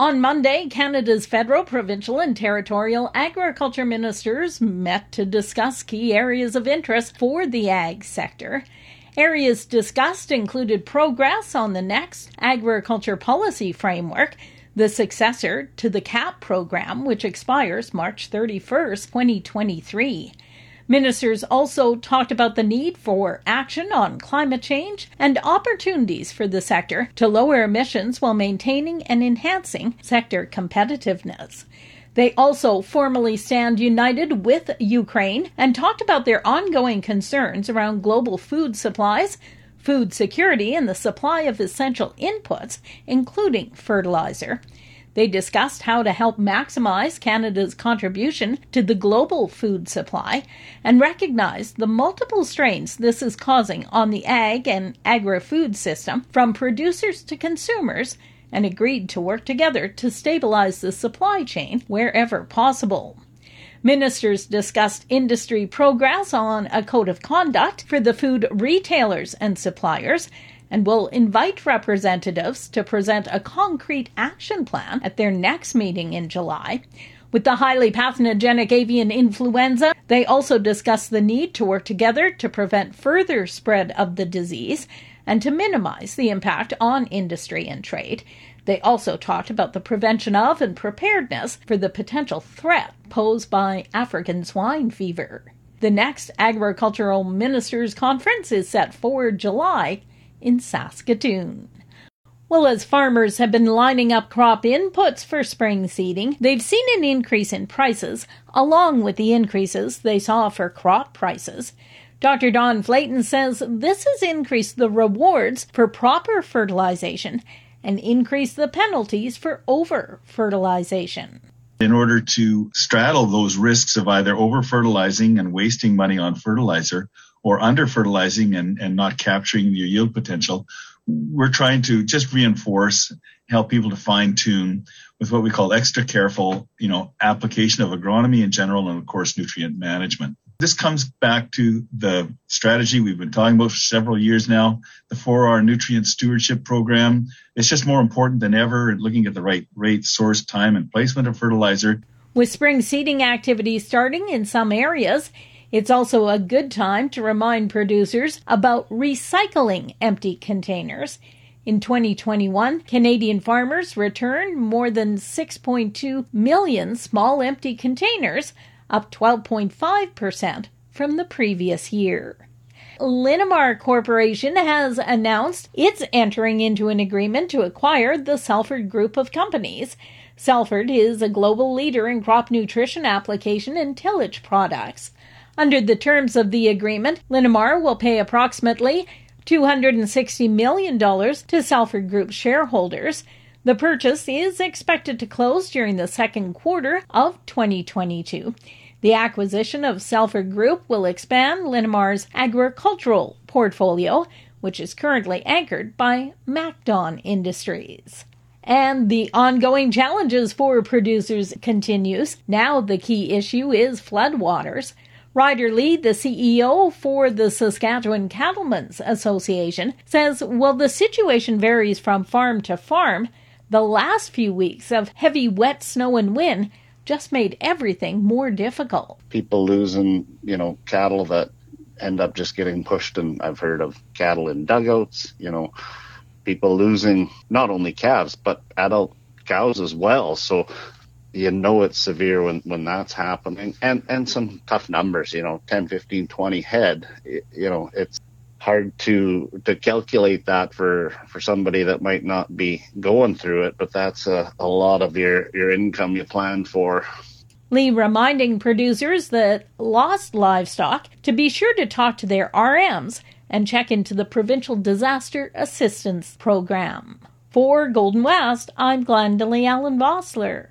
On Monday, Canada's federal, provincial, and territorial agriculture ministers met to discuss key areas of interest for the ag sector. Areas discussed included progress on the next agriculture policy framework, the successor to the CAP program, which expires March 31, 2023. Ministers also talked about the need for action on climate change and opportunities for the sector to lower emissions while maintaining and enhancing sector competitiveness. They also formally stand united with Ukraine and talked about their ongoing concerns around global food supplies, food security, and the supply of essential inputs, including fertilizer. They discussed how to help maximize Canada's contribution to the global food supply and recognized the multiple strains this is causing on the ag and agri food system from producers to consumers and agreed to work together to stabilize the supply chain wherever possible. Ministers discussed industry progress on a code of conduct for the food retailers and suppliers and will invite representatives to present a concrete action plan at their next meeting in July. With the highly pathogenic avian influenza, they also discussed the need to work together to prevent further spread of the disease and to minimize the impact on industry and trade. They also talked about the prevention of and preparedness for the potential threat posed by African swine fever. The next Agricultural Ministers Conference is set for July in Saskatoon. Well, as farmers have been lining up crop inputs for spring seeding, they've seen an increase in prices, along with the increases they saw for crop prices. Dr. Don Flaten says this has increased the rewards for proper fertilization and increased the penalties for over fertilization. In order to straddle those risks of either over fertilizing and wasting money on fertilizer or under fertilizing and, and not capturing your yield potential, we're trying to just reinforce, help people to fine tune with what we call extra careful, you know, application of agronomy in general and of course nutrient management. This comes back to the strategy we've been talking about for several years now, the 4R nutrient stewardship program. It's just more important than ever looking at the right rate, source, time, and placement of fertilizer. With spring seeding activities starting in some areas, it's also a good time to remind producers about recycling empty containers. In 2021, Canadian farmers returned more than 6.2 million small empty containers, up 12.5% from the previous year. Linamar Corporation has announced it's entering into an agreement to acquire the Salford Group of Companies. Salford is a global leader in crop nutrition application and tillage products. Under the terms of the agreement, Linamar will pay approximately $260 million to Salford Group shareholders. The purchase is expected to close during the second quarter of 2022. The acquisition of Salford Group will expand Linamar's agricultural portfolio, which is currently anchored by MacDon Industries. And the ongoing challenges for producers continues. Now the key issue is floodwaters. Ryder Lee, the CEO for the Saskatchewan Cattlemen's Association, says while the situation varies from farm to farm, the last few weeks of heavy wet snow and wind just made everything more difficult. People losing, you know, cattle that end up just getting pushed, and I've heard of cattle in dugouts, you know, people losing not only calves, but adult cows as well. So you know it's severe when, when that's happening and, and some tough numbers, you know, 10, 15, 20 head, you know, it's hard to, to calculate that for, for somebody that might not be going through it, but that's a, a lot of your, your income you plan for. Lee reminding producers that lost livestock to be sure to talk to their RMs and check into the Provincial Disaster Assistance Program. For Golden West, I'm Glendalee Allen Vossler.